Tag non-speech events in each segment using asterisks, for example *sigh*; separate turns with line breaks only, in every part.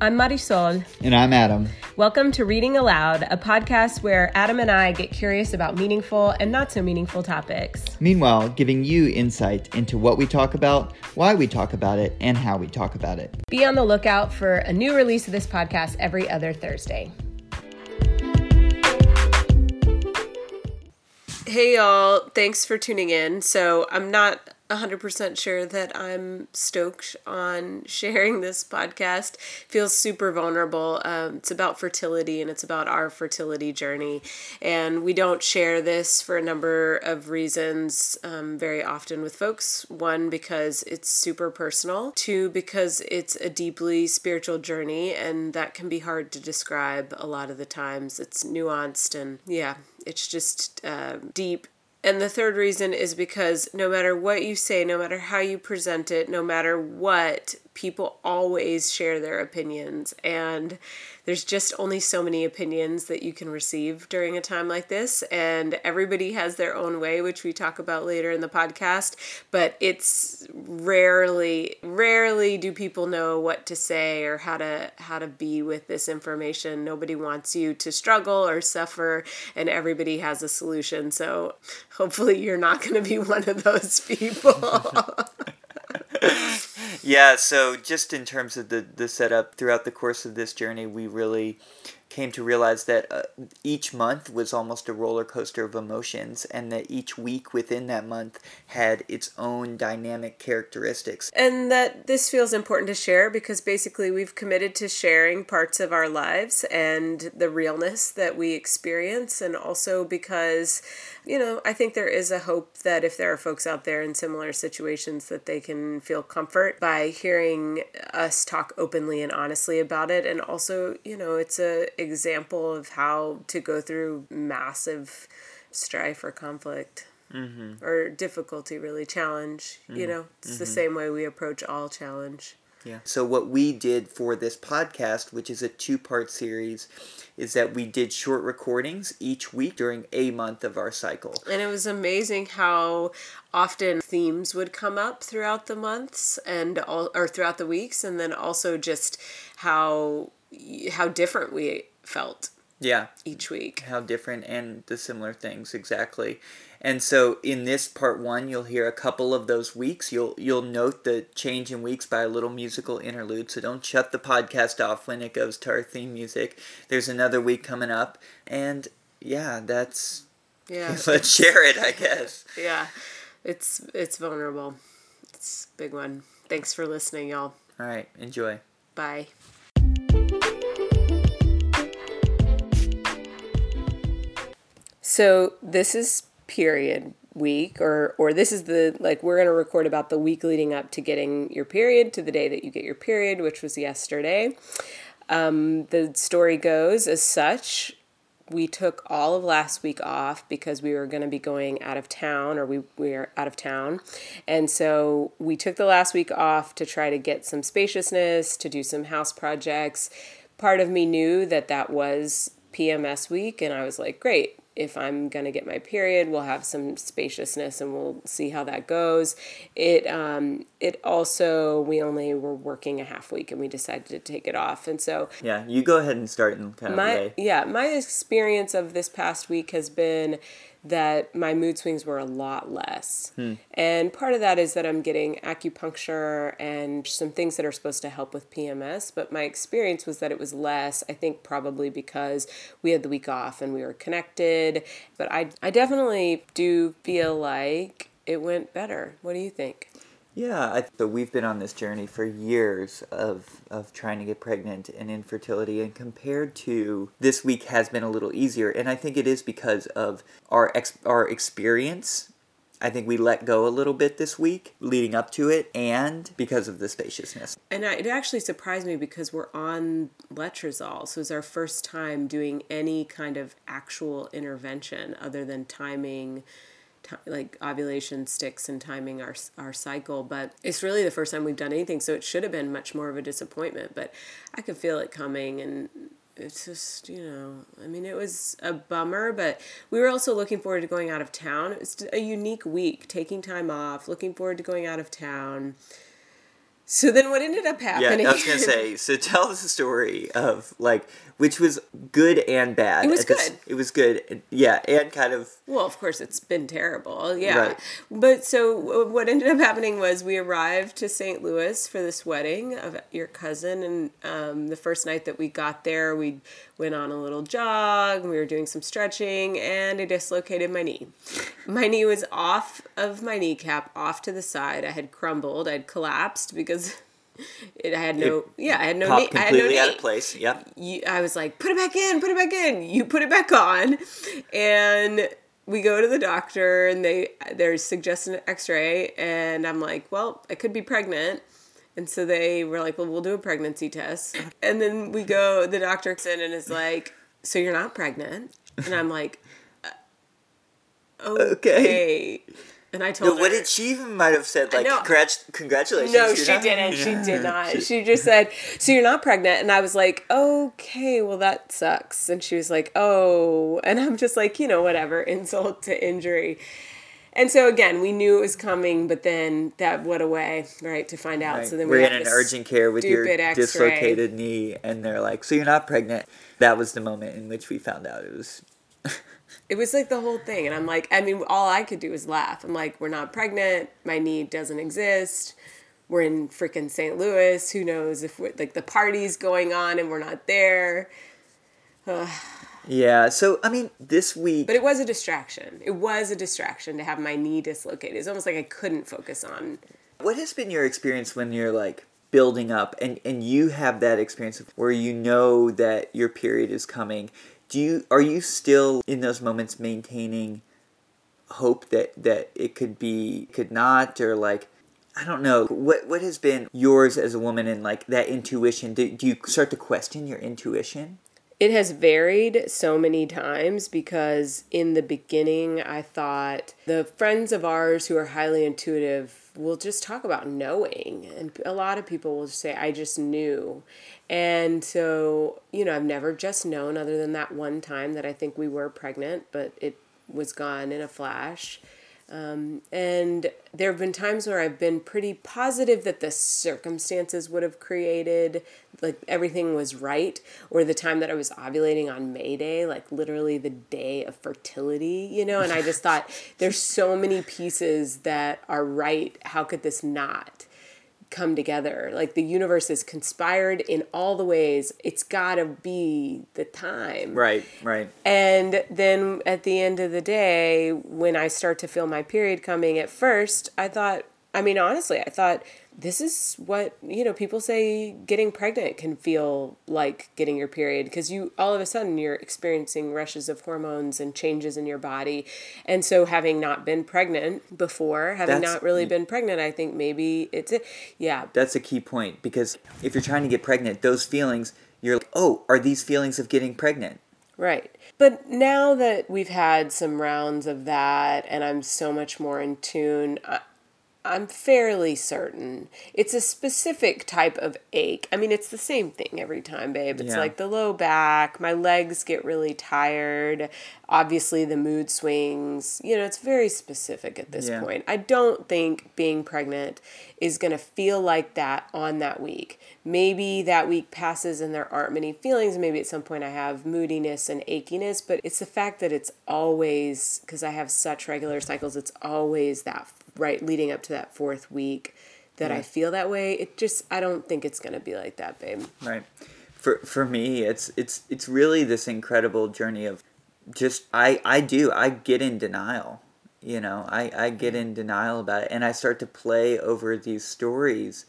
I'm Marisol.
And I'm Adam.
Welcome to Reading Aloud, a podcast where Adam and I get curious about meaningful and not so meaningful topics.
Meanwhile, giving you insight into what we talk about, why we talk about it, and how we talk about it.
Be on the lookout for a new release of this podcast every other Thursday. Hey, y'all. Thanks for tuning in. So, I'm not 100% sure that I'm stoked on sharing this podcast. Feels super vulnerable. Um, it's about fertility and it's about our fertility journey. And we don't share this for a number of reasons um, very often with folks. One, because it's super personal. Two, because it's a deeply spiritual journey and that can be hard to describe a lot of the times. It's nuanced and yeah, it's just uh, deep and the third reason is because no matter what you say, no matter how you present it, no matter what, people always share their opinions. And there's just only so many opinions that you can receive during a time like this and everybody has their own way which we talk about later in the podcast but it's rarely rarely do people know what to say or how to how to be with this information nobody wants you to struggle or suffer and everybody has a solution so hopefully you're not going to be *laughs* one of those people *laughs*
yeah, so just in terms of the, the setup throughout the course of this journey, we really came to realize that uh, each month was almost a roller coaster of emotions and that each week within that month had its own dynamic characteristics.
And that this feels important to share because basically we've committed to sharing parts of our lives and the realness that we experience and also because you know, I think there is a hope that if there are folks out there in similar situations that they can feel comfort by hearing us talk openly and honestly about it and also, you know, it's a example of how to go through massive strife or conflict. Mm-hmm. Or difficulty, really, challenge. Mm-hmm. You know, it's mm-hmm. the same way we approach all challenge.
Yeah. So, what we did for this podcast, which is a two part series, is that we did short recordings each week during a month of our cycle.
And it was amazing how often themes would come up throughout the months and all or throughout the weeks and then also just how how different we felt
yeah
each week
how different and the similar things exactly and so in this part one you'll hear a couple of those weeks. You'll you'll note the change in weeks by a little musical interlude. So don't shut the podcast off when it goes to our theme music. There's another week coming up. And yeah that's
yeah *laughs*
let's share it i guess.
Yeah it's it's vulnerable. It's big one. Thanks for listening y'all.
All right enjoy.
Bye. So this is period week or or this is the like we're going to record about the week leading up to getting your period to the day that you get your period which was yesterday. Um, the story goes as such. We took all of last week off because we were going to be going out of town or we, we were out of town. And so we took the last week off to try to get some spaciousness to do some house projects. Part of me knew that that was pms week and i was like great if I'm going to get my period, we'll have some spaciousness and we'll see how that goes. It um, it also we only were working a half week and we decided to take it off. And so
Yeah, you go ahead and start in kind
my,
of
Yeah, my experience of this past week has been that my mood swings were a lot less. Hmm. And part of that is that I'm getting acupuncture and some things that are supposed to help with PMS, but my experience was that it was less, I think probably because we had the week off and we were connected, but I I definitely do feel like it went better. What do you think?
Yeah, I, so we've been on this journey for years of of trying to get pregnant and infertility, and compared to this week has been a little easier, and I think it is because of our ex, our experience. I think we let go a little bit this week leading up to it, and because of the spaciousness.
And I, it actually surprised me because we're on letrozole, so it's our first time doing any kind of actual intervention other than timing like ovulation sticks and timing our our cycle but it's really the first time we've done anything so it should have been much more of a disappointment but i could feel it coming and it's just you know i mean it was a bummer but we were also looking forward to going out of town. It was a unique week taking time off looking forward to going out of town So then what ended up happening?
Yeah, I was gonna say. *laughs* So tell us the story of like, which was good and bad.
It was good.
it was good. Yeah, and kind of
Well, of course, it's been terrible. Yeah.
Right.
But so uh, what ended up happening was we arrived to St. Louis for this wedding of your cousin. And um, the first night that we got there, we went on a little jog. We were doing some stretching, and I dislocated my knee. My knee was off of my kneecap, off to the side. I had crumbled, I'd collapsed because. *laughs* It, I had no, yeah, I had no, knee, I had no
completely out
knee
of place. Yep.
you, I was like, put it back in, put it back in. You put it back on, and we go to the doctor, and they they're suggesting an X-ray, and I'm like, well, I could be pregnant. And so they were like, well, we'll do a pregnancy test. And then we go, the doctor comes in and is like, so you're not pregnant? And I'm like, uh, *laughs* okay. And I told
No,
her,
what did she even might have said? Like,
know.
congrat- congratulations.
no, she
not-
didn't. She did not. She just said, "So you're not pregnant?" And I was like, "Okay, well that sucks." And she was like, "Oh," and I'm just like, you know, whatever, insult to injury. And so again, we knew it was coming, but then that went away, right? To find out.
Right.
So then
we're
we
in an urgent care with your
X-ray.
dislocated knee, and they're like, "So you're not pregnant?" That was the moment in which we found out it was. *laughs*
It was like the whole thing, and I'm like, I mean, all I could do was laugh. I'm like, we're not pregnant. My knee doesn't exist. We're in freaking St. Louis. Who knows if we're, like the party's going on and we're not there. *sighs* *sighs*
Yeah. So I mean, this week.
But it was a distraction. It was a distraction to have my knee dislocated. It's almost like I couldn't focus on.
What has been your experience when you're like building up and and you have that experience of where you know that your period is coming? Do you are you still in those moments maintaining hope that that it could be could not or like I don't know what what has been yours as a woman and like that intuition do, do you start to question your intuition?
It has varied so many times because in the beginning I thought the friends of ours who are highly intuitive will just talk about knowing. And a lot of people will say, I just knew. And so, you know, I've never just known other than that one time that I think we were pregnant, but it was gone in a flash. Um, and there have been times where I've been pretty positive that the circumstances would have created, like everything was right, or the time that I was ovulating on May Day, like literally the day of fertility, you know, and I just thought there's so many pieces that are right. How could this not? Come together. Like the universe is conspired in all the ways. It's got to be the time.
Right, right.
and then at the end of the day, when I start to feel my period coming, at first, I thought, I mean, honestly, I thought this is what, you know, people say getting pregnant can feel like getting your period because you all of a sudden you're experiencing rushes of hormones and changes in your body. And so, having not been pregnant before, having
That's-
not really been pregnant, I think maybe it's it. Yeah.
That's a key point because if you're trying to get pregnant, those feelings, you're like, oh, are these feelings of getting pregnant?
Right. But now that we've had some rounds of that and I'm so much more in tune, I, I'm fairly certain it's a specific type of ache. I mean, it's the same thing every time, babe. It's
Yeah.
like the low back, my legs get really tired. Obviously, the mood swings. You know, it's very specific at this
Yeah.
point. I don't think being pregnant is going to feel like that on that week. Maybe that week passes and there aren't many feelings. Maybe at some point I have moodiness and achiness, but it's the fact that it's always, because I have such regular cycles, it's always that right leading up to that fourth week that I feel that way. It just, I don't think it's to be like that, babe.
Right. For for me, it's it's it's really this incredible journey of just I I do I get in denial. You know, I I get in denial about it, and I start to play over these stories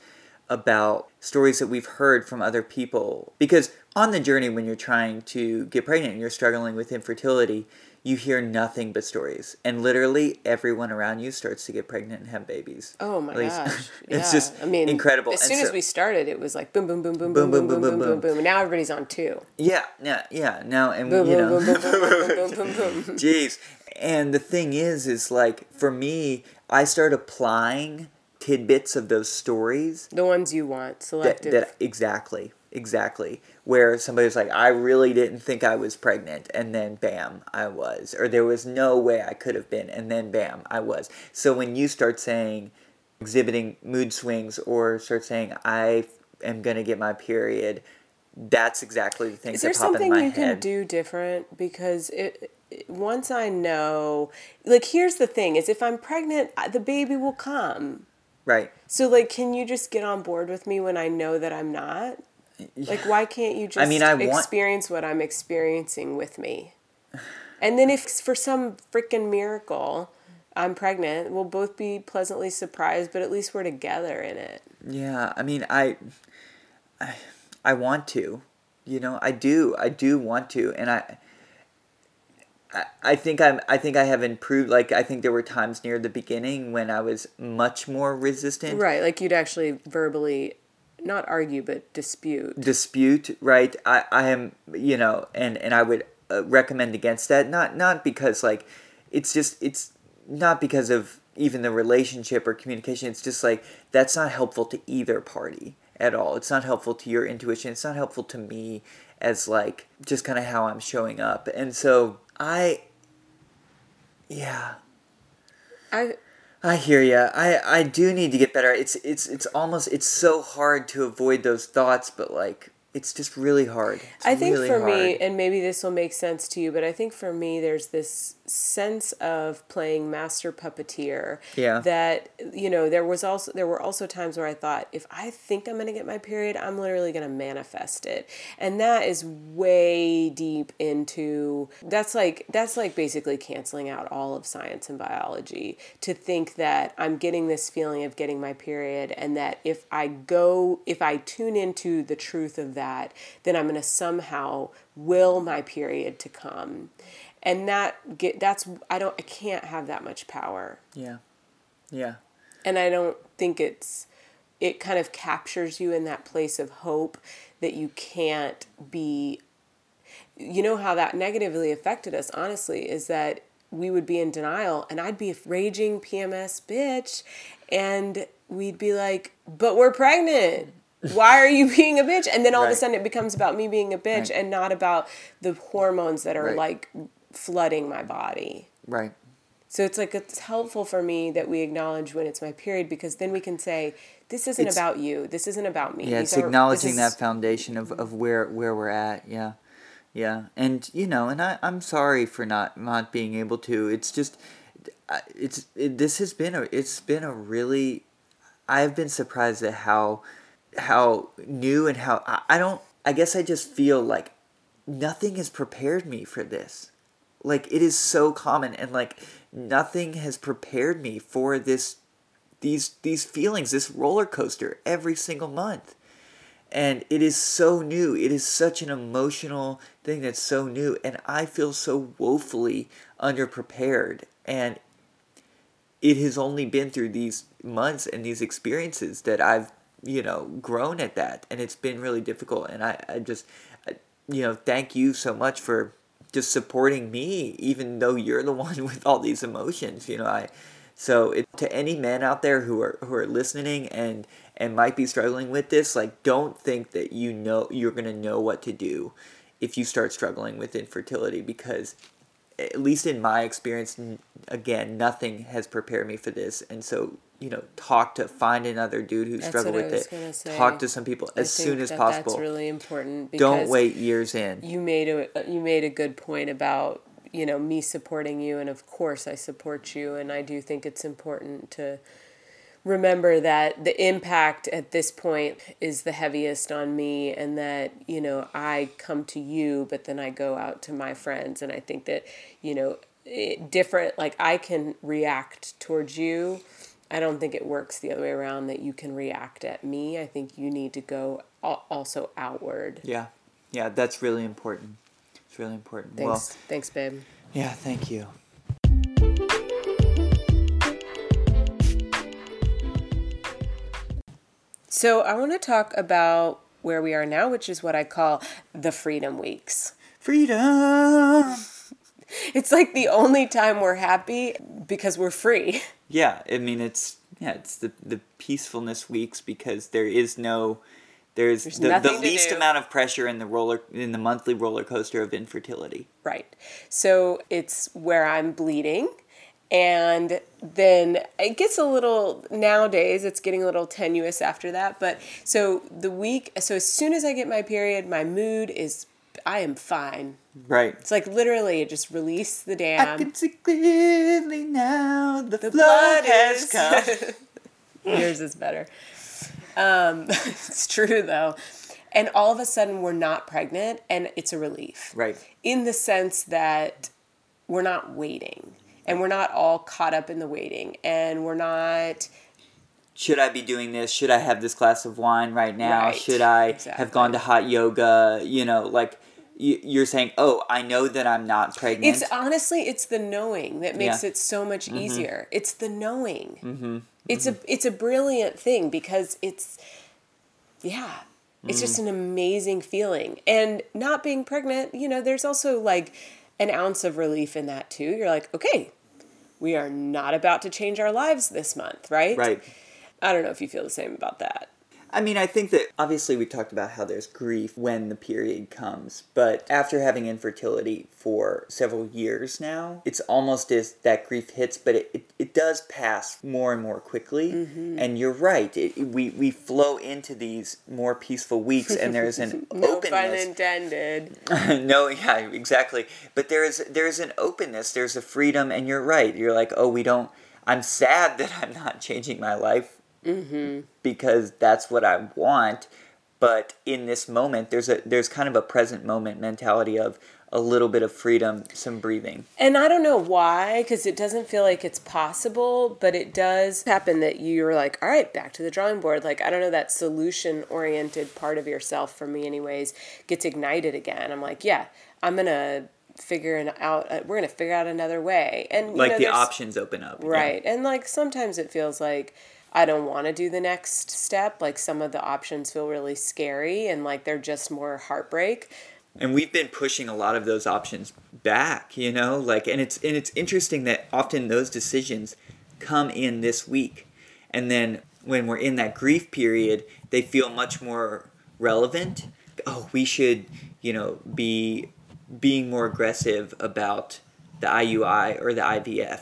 about stories that we've heard from other people because on the journey when you're trying to get pregnant and you're struggling with infertility you hear nothing but stories and literally everyone around you starts to get pregnant and have babies
Oh my gosh.
it's
Yeah.
just
I mean,
incredible
As soon as we started, it was like boom, boom, boom, boom, boom, boom, boom, boom, boom, boom. Now everybody's on two.
Yeah, yeah, yeah. Now and
Boom,
you
boom,
know,
boom, boom, boom, boom, boom, boom, boom.
jeez. And the thing is, is like for me, I start applying tidbits of those stories.
The ones you want,
That, that exactly, exactly. Where somebody's like, I really didn't think I was pregnant, and then bam, I was, or there was no way I could have been, and then bam, I was. So when you start saying, exhibiting mood swings or start saying I am going to get my period, that's exactly the things
Is there
that pop in
something
my
you
head.
can do different? Because it- once I know, like, here's the thing: is if I'm pregnant, the baby will come.
Right.
So, like, can you just get on board with me when I know that I'm not? Like, why can't you just
mean, I want-
experience what I'm experiencing with me? And then, if for some freaking miracle I'm pregnant, we'll both be pleasantly surprised, but at least we're together in it.
Yeah, I mean, I, I, I want to, you know, I do, I do want to, and I, I, I think I'm, I think I have improved. Like, I think there were times near the beginning when I was much more resistant.
Right. Like, you'd actually verbally not argue, but dispute.
dispute right? I i am you know and and i would uh, recommend against that not not because like it's just it's not because of even the relationship or communication. It's just like that's not helpful to either party at all. It's not helpful to your intuition. It's not helpful to me as like just kind of how i'm showing up. And so i yeah.
I
I hear ya. I I do need to get better. It's it's it's almost it's so hard to avoid those thoughts, but like it's just really hard. It's
I think
really
for me, and maybe this will make sense to you, but I think for me, there's this sense of playing master puppeteer.
Yeah.
That you know, there was also there were also times where I thought, if I think I'm gonna get my period, I'm literally gonna manifest it, and that is way deep into. That's like that's like basically canceling out all of science and biology to think that I'm getting this feeling of getting my period, and that if I go, if I tune into the truth of that, then I'm going to somehow will my period to come. And that get that's I don't I can't have that much power.
yeah, yeah,
And I don't think it's it kind of captures you in that place of hope that you can't be you know how that negatively affected us honestly is that we would be in denial and I'd be a raging PMS bitch and we'd be like, "But we're pregnant." Why are you *laughs* being a bitch? And then all of a sudden it becomes about me being a bitch
Right.
and not about the hormones that are
Right.
like flooding my body.
right.
So it's like it's helpful for me that we acknowledge when it's my period because then we can say, "This isn't
It's-
about you. This isn't about me."
Yeah,
These
it's
are-
acknowledging
is-
that foundation of, of where where we're at. Yeah, yeah, and you know, and I I'm sorry for not not being able to. It's just, it's it, this has been a it's been a really, I've been surprised at how how new and how I, I don't I guess I just feel like nothing has prepared me for this. Like it is so common and like nothing has prepared me for this these these feelings, this roller coaster every single month. And it is so new. It is such an emotional thing that's so new and I feel so woefully underprepared and it has only been through these months and these experiences that I've, you know, grown at that. And it's been really difficult. And I, I just, you know, thank you so much for just supporting me, even though you're the *laughs* one with all these emotions, you know, I, so it, to any men out there who are, who are listening and, and might be struggling with this, like, don't think that you know, you're going to know what to do if you start struggling with infertility because at least in my experience, again, nothing has prepared me for this. And so, you know, talk to find another dude who struggled with it.
say.
Talk to some people
I
as soon as
that
possible.
That's really important.
Don't wait years in.
You made a uh, you made a good point about you know me supporting you, and of course I support you, and I do think it's important to remember that the impact at this point is the heaviest on me and that you know I come to you but then I go out to my friends and I think that you know it, different like I can react towards you I don't think it works the other way around that you can react at me I think you need to go also outward
Yeah. Yeah, that's really important. It's really important.
thanks
Well,
thanks babe
yeah, thank you.
So I want to talk about where we are now which is what I call the freedom weeks
Freedom. *laughs*
It's like the only time we're happy because we're free. *laughs*
Yeah, I mean it's yeah, it's the the peacefulness weeks because there is no there's, the, the least
do.
amount of pressure in the roller in the monthly roller coaster of infertility.
Right. So it's where I'm bleeding And then it gets a little, nowadays, it's getting a little tenuous after that. But so the week, so as soon as I get my period, my mood is, I am fine.
Right.
It's like literally it just release the dam.
I can see clearly now the, flood has come. *laughs*
Yours is better. Um, *laughs* it's true though. And all of a sudden, we're not pregnant, and it's a relief.
Right.
In the sense that we're not waiting, and we're not all caught up in the waiting, and we're not.
Should I be doing this? Should I have this glass of wine right now?
Right.
Should I
Exactly.
have gone to hot yoga? You know, like you're saying, oh, I know that I'm not pregnant.
It's honestly, it's the knowing that makes
Yeah.
it so much
Mm-hmm.
easier. It's the knowing. Mm-hmm. It's a it's a brilliant thing because it's, yeah, it's just
Mm.
an amazing feeling. And not being pregnant, you know, there's also like an ounce of relief in that too. You're like, okay, we are not about to change our lives this month, right?
right.
I don't know if you feel the same about that.
I mean, I think that obviously we talked about how there's grief when the period comes, but after having infertility for several years now, it's almost as that grief hits, but it, it, it does pass more and more quickly. Mm-hmm. And you're right, it, we, we flow into these more peaceful weeks, and there's an *laughs* *laughs*
No pun
openness.
intended. *laughs*
no, yeah, exactly. But there is there's an openness, there's a freedom, and you're right. You're like, oh, we don't. I'm sad that I'm not changing my life because that's what I want. But in this moment, there's a there's kind of a present moment mentality of a little bit of freedom, some breathing.
And I don't know why, because it doesn't feel like it's possible, but it does happen that you're like, all right, back to the drawing board. Like, I don't know, that solution oriented part of yourself, for me, anyways, gets ignited again. I'm like, yeah, I'm going to figure it out. uh, We're going to figure out another way. And,
Like
know,
the options open up. yeah.
Right. And like sometimes it feels like I don't want to do the next step. Like some of the options feel really scary and like they're just more heartbreak.
and we've been pushing a lot of those options back you know like and it's and it's interesting that often those decisions come in this week and then when we're in that grief period they feel much more relevant oh we should you know be being more aggressive about the IUI or the IVF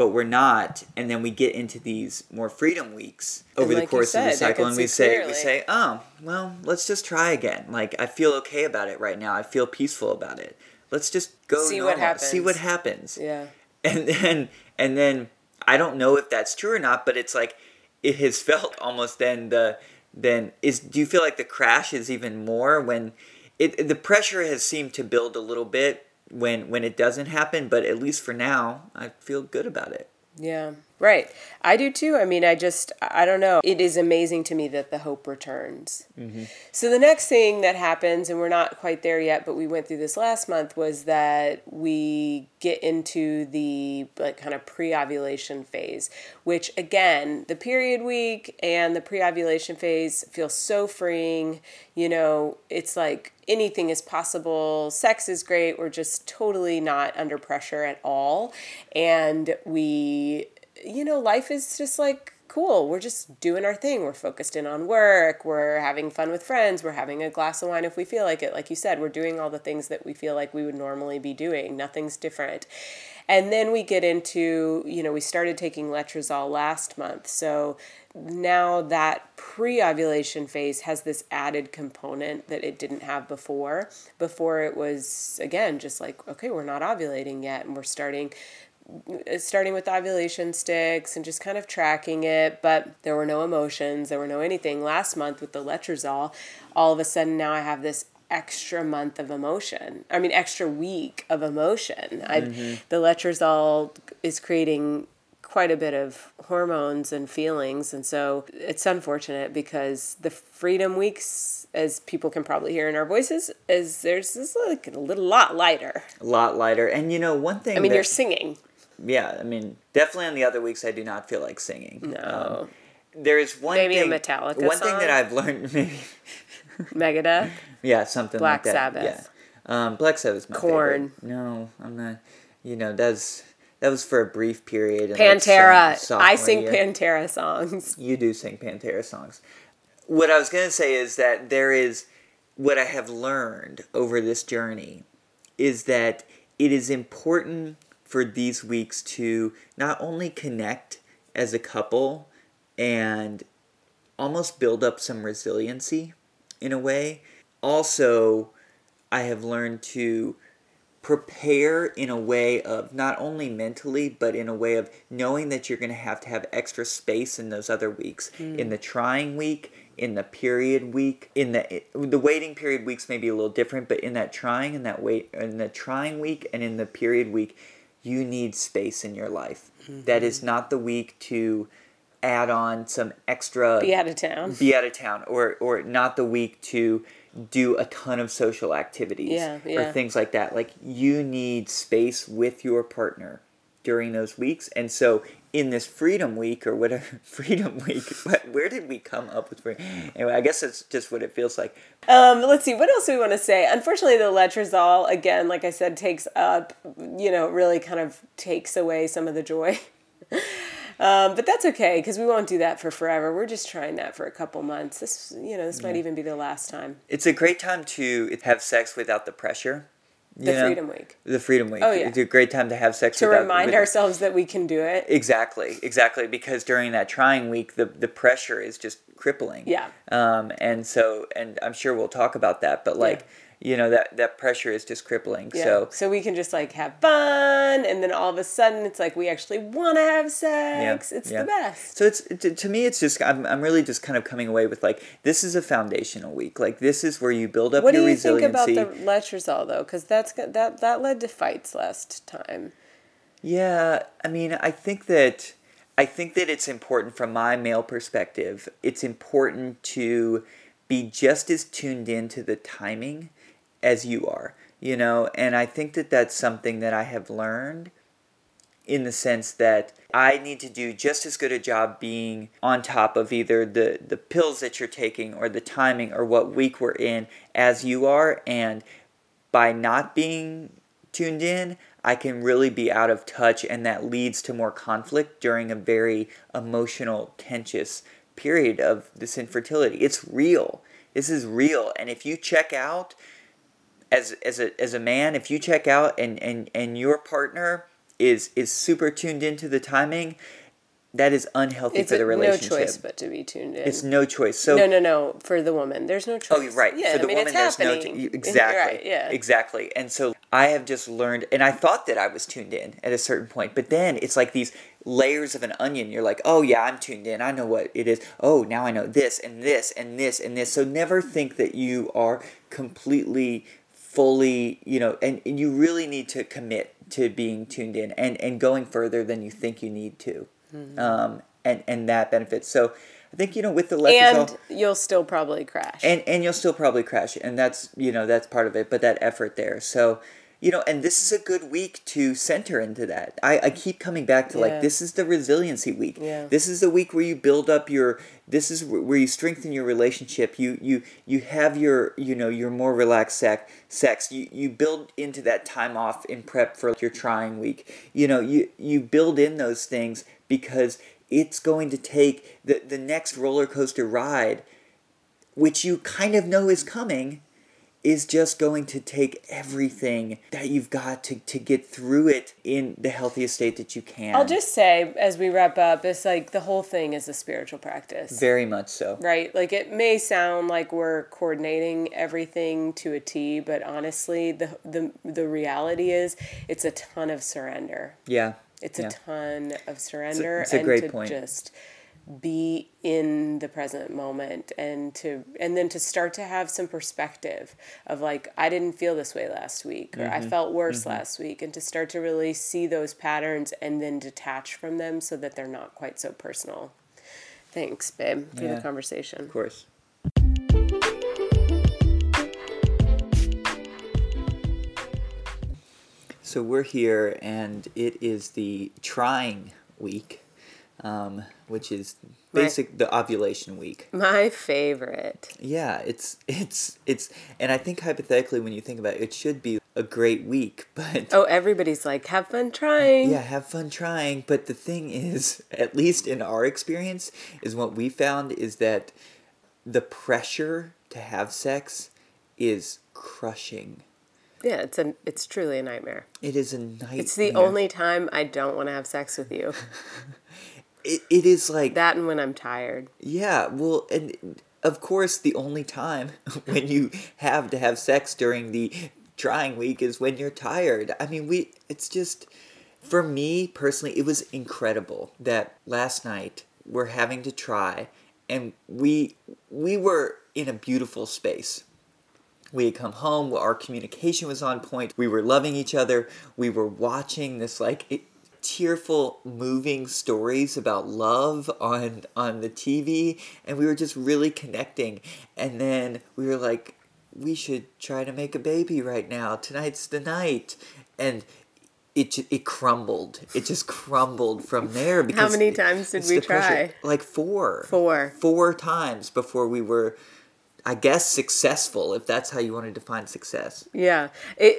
but we're not and then we get into these more freedom weeks over the
like you
course of the cycle and we say we say oh well let's just try again. Like i feel okay about it right now. I feel peaceful about it. Let's just go
See what
normal, see what
happens.
happens.
Yeah.
and then and then i don't know if that's true or not but it's like it has *laughs* felt almost then the then is do you feel like the crash is even more when it the pressure has seemed to build a little bit when when it doesn't happen but at least for now i feel good about it
Yeah. Right. I do too. I mean, I just, I don't know. It is amazing to me that the hope returns. Mm-hmm. So the next thing that happens, and we're not quite there yet, but we went through this last month, was that we get into the like kind of pre-ovulation phase, which again, the period week and the pre-ovulation phase feel so freeing. You know, it's like anything is possible. Sex is great. We're just totally not under pressure at all. And we, you know, life is just like cool. We're just doing our thing. We're focused in on work. We're having fun with friends. We're having a glass of wine if we feel like it. Like you said, we're doing all the things that we feel like we would normally be doing. Nothing's different. And then we get into, you know, we started taking letrozole last month. So now that pre ovulation phase has this added component that it didn't have before. Before it was, again, just like, okay, we're not ovulating yet. And we're starting Uh, starting with ovulation sticks and just kind of tracking it, but there were no emotions, there were no anything. Last month with the letrozole, all of a sudden now I have this extra month of emotion. I mean, extra week of emotion. I mm-hmm. the letrozole is creating quite a bit of hormones and feelings and so it's unfortunate because the freedom weeks as people can probably hear in our voices is there's this like a little lot lighter
a lot lighter and you know one thing
i mean
that-
you're singing
yeah i mean definitely on the other weeks i do not feel like singing
no
Um, there is one
Maybe a
thing,
Metallica
one thing that i've learned *laughs* maybe
megadeth
yeah something
Black
like that
Sabbath.
yeah um, black sabbath's my
Korn.
favorite. no i'm not you know that's that was for a brief period in, like,
pantera
some-
i sing
year.
pantera songs
you do sing Pantera songs. What I was going to say is that there is what I have learned over this journey is that it is important for these weeks to not only connect as a couple and almost build up some resiliency in a way. Also, I have learned to prepare in a way of not only mentally but in a way of knowing that you're going to have to have extra space in those other weeks mm. in the trying week in the period week in the the waiting period weeks may be a little different but in that trying and that wait in the trying week and in the period week you need space in your life mm-hmm. that is not the week to add on some extra
be out of town
be out of town or or not the week to do a ton of social activities
yeah, yeah.
or things like that. Like you need space with your partner during those weeks. And so in this freedom week or whatever *laughs* freedom week, *laughs* where did we come up with freedom? Anyway, I guess that's just what it feels like.
Um, let's see, what else do we want to say? Unfortunately, the letrozole, again, like I said, takes up, you know, really kind of takes away some of the joy. *laughs* Um, but that's okay because we won't do that for forever. We're just trying that for a couple months. This, you know, this might even be the last time.
It's a great time to have sex without the pressure.
The know? Freedom Week.
The Freedom Week.
Oh yeah.
It's a great time to have sex.
To
without,
remind ourselves that we can do it.
Exactly, exactly. Because during that trying week, the the pressure is just crippling.
Yeah.
Um, and so, and I'm sure we'll talk about that, but like. Yeah you know that that pressure is just crippling yeah. so
so we can just like have fun and then all of a sudden it's like we actually want to have sex yeah. it's yeah. the best
so it's to, to me it's just I'm, I'm really just kind of coming away with like this is a foundational week like this is where you build up
what
your
do you think about the letrozole though because that's that that led to fights last time
yeah i mean i think that i think that it's important from my male perspective it's important to be just as tuned in to the timing as you are, you know, and I think that that's something that I have learned in the sense that I need to do just as good a job being on top of either the, the pills that you're taking or the timing or what week we're in as you are. And by not being tuned in, I can really be out of touch, and that leads to more conflict during a very emotional, tensious period of this infertility. It's real. This is real. And if you check out, as as a as a man, if you check out and and and your partner is is super tuned into the timing, that is unhealthy
it's
for the relationship.
no choice but to be tuned in.
It's no choice. So
no, no, no. For the woman, there's no oh, choice.
Oh, right.
Yeah,
for the
I mean,
woman, there's
happening.
no exactly.
Right, yeah.
Exactly. And so I have just learned, and I thought that I was tuned in at a certain point, but then it's like these layers of an onion. You're like, oh yeah, I'm tuned in. I know what it is. Oh, now I know this and this and this and this. So never think that you are completely fully, you know, and, and you really need to commit to being tuned in and, and going further than you think you need to. Mm-hmm. Um, and, and that benefits. So I think, you know, with the
letrozole. And you'll still probably crash.
And, and you'll still probably crash. And that's, you know, that's part of it, but that effort there. So, you know, and this is a good week to center into that. I, I keep coming back to yeah. like this is the resiliency week.
Yeah.
This is the week where you build up your this is where you strengthen your relationship. You you you have your you know your more relaxed sex sex. You you build into that time off in prep for your trying week. You know, you you build in those things because it's going to take the the next roller coaster ride which you kind of know is coming is just going to take everything that you've got to, to get through it in the healthiest state that you can.
I'll just say, as we wrap up, it's like the whole thing is a spiritual practice.
Very much so.
Right? Like it may sound like we're coordinating everything to a T, but honestly, the, the, the reality is it's a ton of surrender.
Yeah.
It's
yeah.
a ton of surrender.
It's a, it's a great and to point.
just be in the present moment and to and then to start to have some perspective of like I didn't feel this way last week or mm-hmm. I felt worse mm-hmm. last week and to start to really see those patterns and then detach from them so that they're not quite so personal. Thanks, babe, for yeah, the conversation.
Of course. So we're here and it is the trying week um, which is basic my, the ovulation week.
My favorite.
Yeah, it's it's it's and I think hypothetically when you think about it, it should be a great week, *laughs* but
Oh, everybody's like have fun trying.
Yeah, have fun trying, but the thing is, *laughs* at least in our experience, is what we found is that the pressure to have sex is crushing.
Yeah, it's a it's truly a nightmare.
It is a nightmare.
It's the only time I don't want to have sex with you. *laughs*
It, it is like
that and when I'm tired.
Yeah, well, and of course, the only time *laughs* when you have to have sex during the trying week is when you're tired. I mean, we, it's just, for me personally, it was incredible that last night we're having to try and we, we were in a beautiful space. We had come home, our communication was on point, we were loving each other, we were watching this like it, tearful moving stories about love on on the TV and we were just really connecting. And then we were like we should try to make a baby right now. Tonight's the night. And it it crumbled. It just crumbled from there *laughs*
because how many times did we try?
Like four.
Four.
Four times before we were I guess successful if that's how you want to define success.
Yeah, it,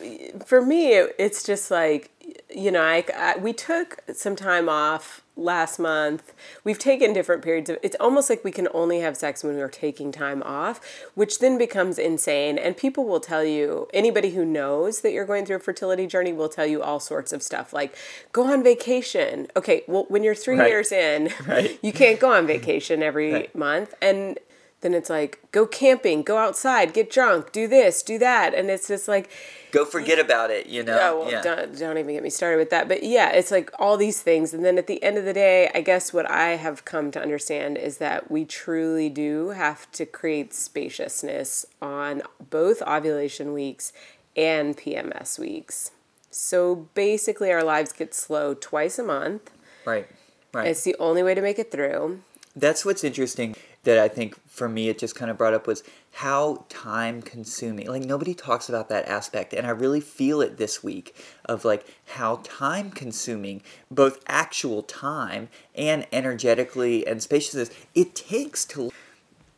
it, for me, it, it's just like you know, I, I, we took some time off last month. We've taken different periods of it's almost like we can only have sex when we're taking time off, which then becomes insane. And people will tell you, anybody who knows that you're going through a fertility journey will tell you all sorts of stuff like go on vacation. Okay, well when you're 3 right. years in, right. *laughs* you can't go on vacation every right. month and then it's like go camping, go outside, get drunk, do this, do that, and it's just like
go forget about it, you know.
Yeah, well, yeah. Don't, don't even get me started with that. But yeah, it's like all these things, and then at the end of the day, I guess what I have come to understand is that we truly do have to create spaciousness on both ovulation weeks and PMS weeks. So basically, our lives get slow twice a month.
Right. Right.
It's the only way to make it through.
That's what's interesting that I think for me it just kind of brought up was how time consuming. Like nobody talks about that aspect and I really feel it this week of like how time consuming both actual time and energetically and spaciousness it takes to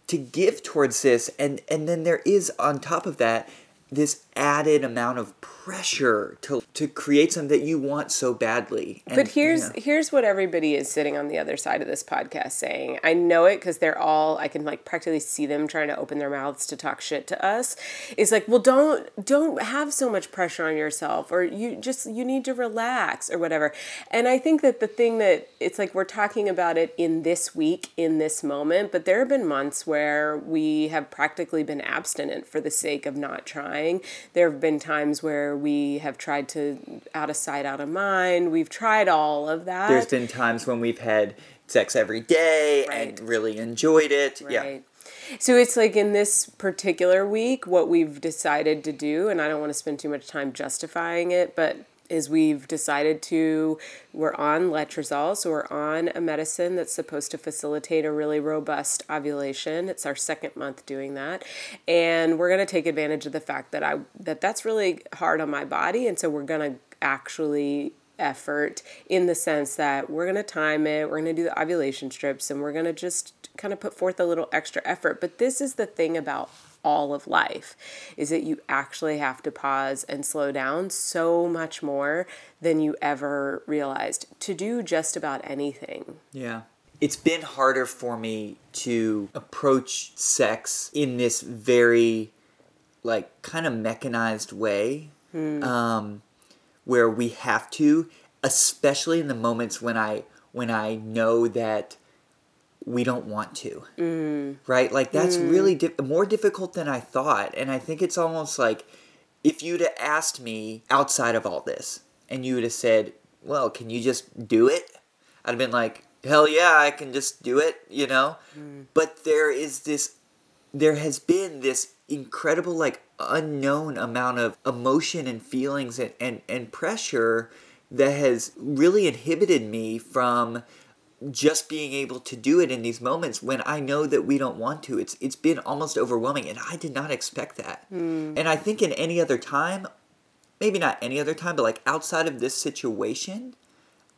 to give towards this and and then there is on top of that this added amount of pressure to to create something that you want so badly.
And, but here's here's what everybody is sitting on the other side of this podcast saying. I know it because they're all I can like practically see them trying to open their mouths to talk shit to us. It's like, well, don't don't have so much pressure on yourself, or you just you need to relax or whatever. And I think that the thing that it's like we're talking about it in this week in this moment, but there have been months where we have practically been abstinent for the sake of not trying. There have been times where we have tried to out of sight, out of mind. We've tried all of that.
There's been times when we've had sex every day right. and really enjoyed it. Right. Yeah.
So it's like in this particular week, what we've decided to do, and I don't want to spend too much time justifying it, but is we've decided to we're on letrozole so we're on a medicine that's supposed to facilitate a really robust ovulation it's our second month doing that and we're going to take advantage of the fact that i that that's really hard on my body and so we're going to actually effort in the sense that we're going to time it, we're going to do the ovulation strips, and we're going to just kind of put forth a little extra effort. But this is the thing about all of life is that you actually have to pause and slow down so much more than you ever realized to do just about anything.
Yeah. It's been harder for me to approach sex in this very like kind of mechanized way hmm. um, where we have to especially in the moments when I when I know that we don't want to. Mm. Right? Like that's mm. really di- more difficult than I thought. And I think it's almost like if you'd have asked me outside of all this and you would have said, well, can you just do it? I'd have been like, hell yeah, I can just do it, you know? Mm. But there is this, there has been this incredible, like, unknown amount of emotion and feelings and, and, and pressure that has really inhibited me from just being able to do it in these moments when I know that we don't want to. It's it's been almost overwhelming and I did not expect that. Mm. And I think in any other time, maybe not any other time, but like outside of this situation,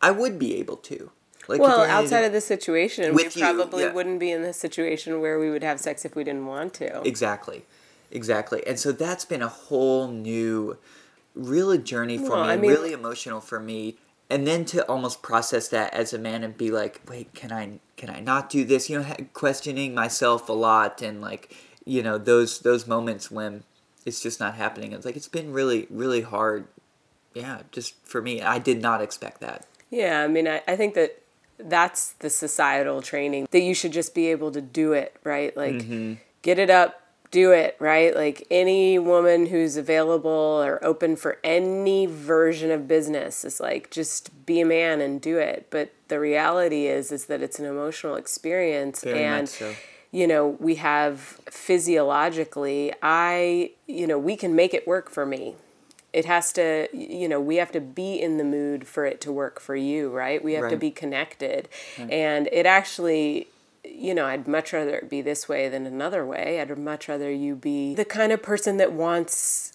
I would be able to. Like
well, outside to, of this situation, we probably you, yeah. wouldn't be in this situation where we would have sex if we didn't want to.
Exactly. Exactly. And so that's been a whole new really journey for well, me, I mean, really emotional for me and then to almost process that as a man and be like wait can i can i not do this you know questioning myself a lot and like you know those those moments when it's just not happening. It's like it's been really really hard. Yeah, just for me, I did not expect that.
Yeah, I mean, I, I think that that's the societal training that you should just be able to do it, right? Like,
Mm-hmm.
get it up, do it, right? Like, any woman who's available or open for any version of business is like, just be a man and do it. But the reality is, is that it's an emotional experience.
Very
and
so.
you know, we have physiologically, I, you know, we can make it work for me. It has to, you know, we have to be in the mood for it to work for you, right? We have to be connected. And it actually, you know, I'd much rather it be this way than another way. I'd much rather you be the kind of person that wants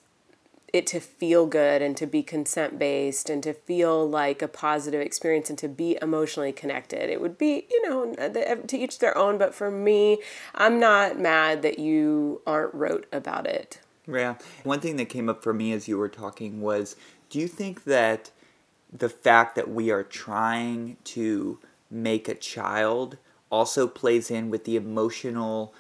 it to feel good and to be consent based and to feel like a positive experience and to be emotionally connected. It would be, you know, to each their own, but for me, I'm not mad that you aren't wrote about it.
Yeah. One thing that came up for me as you were talking was do you think that the fact that we are trying to make a child also plays in with the emotional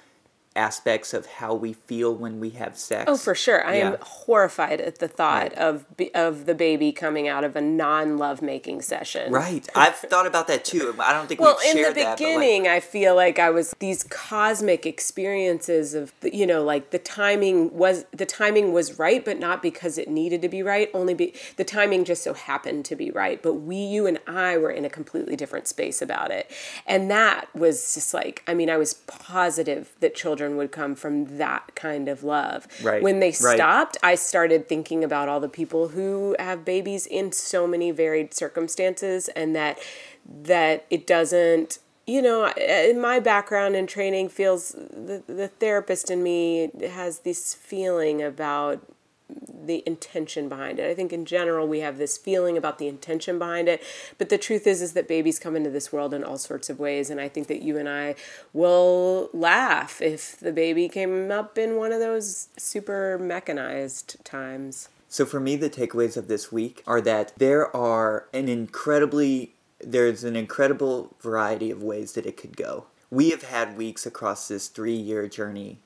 aspects of how we feel when we have sex?
Oh, for sure. I am horrified at the thought
Right.
of of the baby coming out of a non love making session.
Right. I've thought about that too. I don't think
Well, in the
shared that. like-
beginning, I feel like I was these cosmic experiences of you know, like the timing was the timing was right, but not because it needed to be right. Only be the timing just so happened to be right. But we, you and I, were in a completely different space about it, and that was just like I mean, I was positive that children would come from that kind of love.
Right,
When they
right.
stopped, I started thinking about all the people who have babies in so many varied circumstances, and that that it doesn't you know in my background and training feels the, the therapist in me has this feeling about the intention behind it. I think in general we have this feeling about the intention behind it, but the truth is is that babies come into this world in all sorts of ways and I think that you and I will laugh if the baby came up in one of those super mechanized times.
So for me, the takeaways of this week are that there are an incredibly there's an incredible variety of ways that it could go. We have had weeks across this three year journey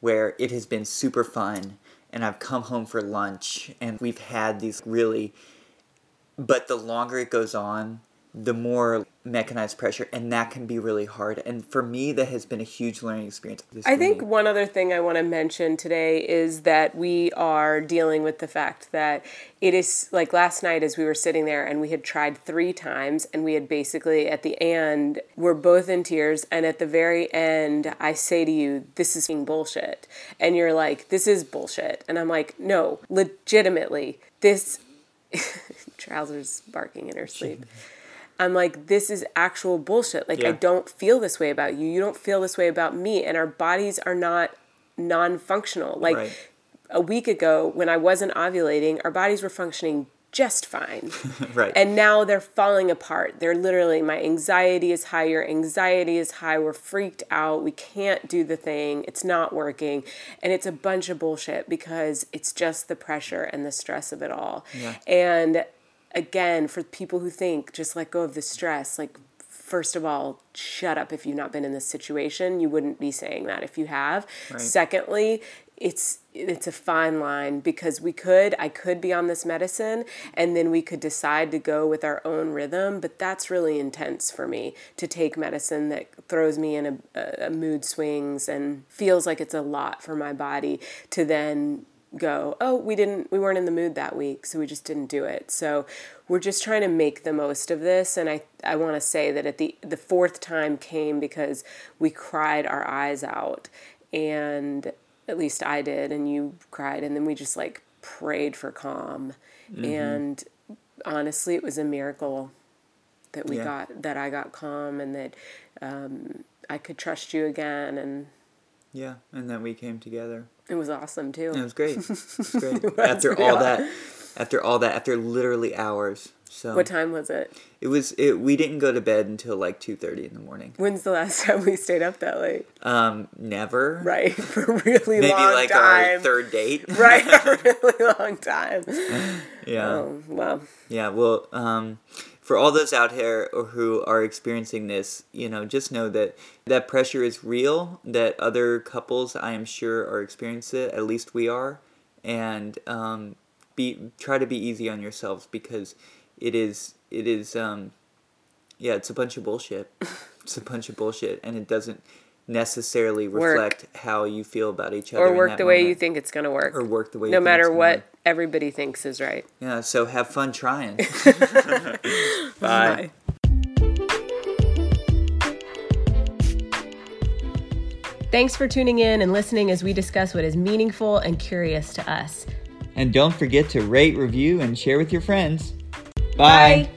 where it has been super fun and I've come home for lunch and we've had these really but the longer it goes on, the more mechanized pressure and that can be really hard. And for me that has been a huge learning experience. This
I think one other thing I want to mention today is that we are dealing with the fact that it is like last night as we were sitting there and we had tried three times and we had basically at the end we're both in tears and at the very end I say to you this is being bullshit and you're like this is bullshit and I'm like no legitimately this *laughs* trousers barking in her sleep. I'm like, this is actual bullshit. Like, I don't feel this way about you. You don't feel this way about me. And our bodies are not non functional. Like,
Right.
a week ago, when I wasn't ovulating, our bodies were functioning just fine. *laughs*
right.
And now they're falling apart. They're literally, my anxiety is high, your anxiety is high, we're freaked out, we can't do the thing, it's not working. And it's a bunch of bullshit because it's just the pressure and the stress of it all.
Yeah.
And again, for people who think just let go of the stress, like, first of all, shut up if you've not been in this situation. You wouldn't be saying that if you have.
Right.
Secondly, it's it's a fine line because we could I could be on this medicine and then we could decide to go with our own rhythm, but that's really intense for me to take medicine that throws me in a, a mood swings and feels like it's a lot for my body to then go oh we didn't we weren't in the mood that week so we just didn't do it so we're just trying to make the most of this and i i want to say that at the the fourth time came because we cried our eyes out and at least i did and you cried and then we just like prayed for calm and honestly it was a miracle that we
Yeah.
got that i got calm and that um, i could trust you again and
yeah, and then we came together.
It was awesome too
It was great. *laughs* It was great.
was
after all that, after all that, after literally hours. So
what time was it
it was. It we didn't go to bed until like two thirty in the morning.
When's the last *laughs* time we stayed up that late?
Um, never.
Right, *laughs* for a really long time.
Maybe
long
like our third date.
right, a really long time.
Yeah.
Oh, well,
Yeah. Well, um, for all those out here who are experiencing this, you know, just know that that pressure is real. That other couples, I am sure, are experiencing it. At least we are, and um, be try to be easy on yourselves because it is it is um, yeah it's a bunch of bullshit. *laughs* it's a bunch of bullshit, and it doesn't necessarily
Work.
reflect how you feel about each other
or work the way you think it's going to work.
or work the way you
no
think
matter what
work.
everybody thinks is right.
Yeah, so have fun trying. *laughs* *laughs*
Bye. Thanks for tuning in and listening as we discuss what is meaningful and curious to us.
And don't forget to rate, review, and share with your friends.
Bye.